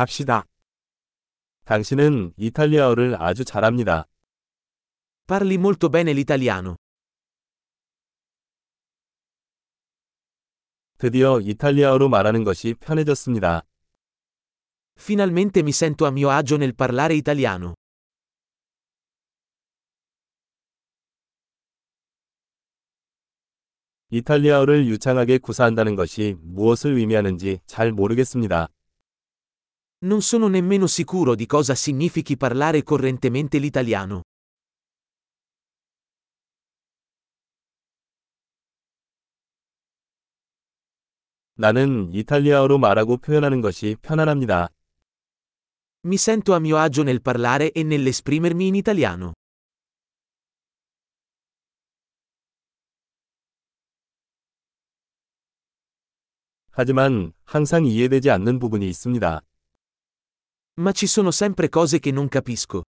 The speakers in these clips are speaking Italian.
갑시다. 당신은 이탈리아어를 아주 잘합니다. Parli molto bene l'italiano. 드디어 이탈리아어로 말하는 것이 편해졌습니다. Finalmente mi sento a mio agio nel parlare italiano. 이탈리아어를 유창하게 구사한다는 것이 무엇을 의미하는지 잘 모르겠습니다. Non sono nemmeno sicuro di cosa significhi parlare correntemente l'italiano. 나는 이탈리아어로 말하고 표현하는 것이 편안합니다. Mi sento a mio agio nel parlare e nell'esprimermi in italiano. 하지만 항상 이해되지 않는 부분이 있습니다. Ma ci sono sempre cose che non capisco.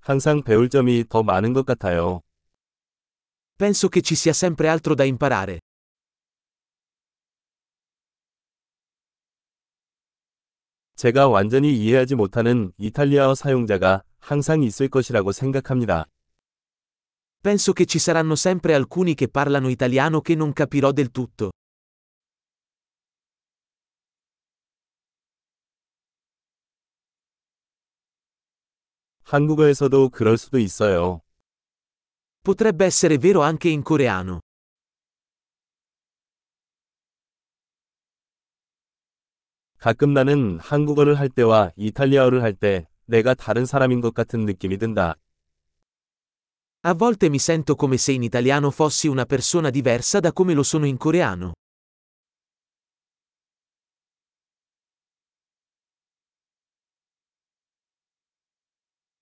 항상 배울 점이 더 많은 것 같아요. Penso che ci sia sempre altro da imparare. 제가 완전히 이해하지 못하는 이탈리아어 사용자가 항상 있을 것이라고 생각합니다. Penso che ci saranno sempre alcuni che parlano italiano che non capirò del tutto. 한국어에서도 그럴 수도 있어요. Potrebbe essere vero anche in coreano. 가끔 나는 한국어를 할 때와 이탈리아어를 할 때 내가 다른 사람인 것 같은 느낌이 든다. A volte mi sento come se in italiano fossi una persona diversa da come lo sono in coreano.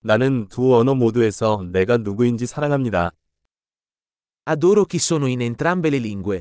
나는 두 언어 모두에서 내가 누구인지 사랑합니다. Adoro chi sono in entrambe le lingue.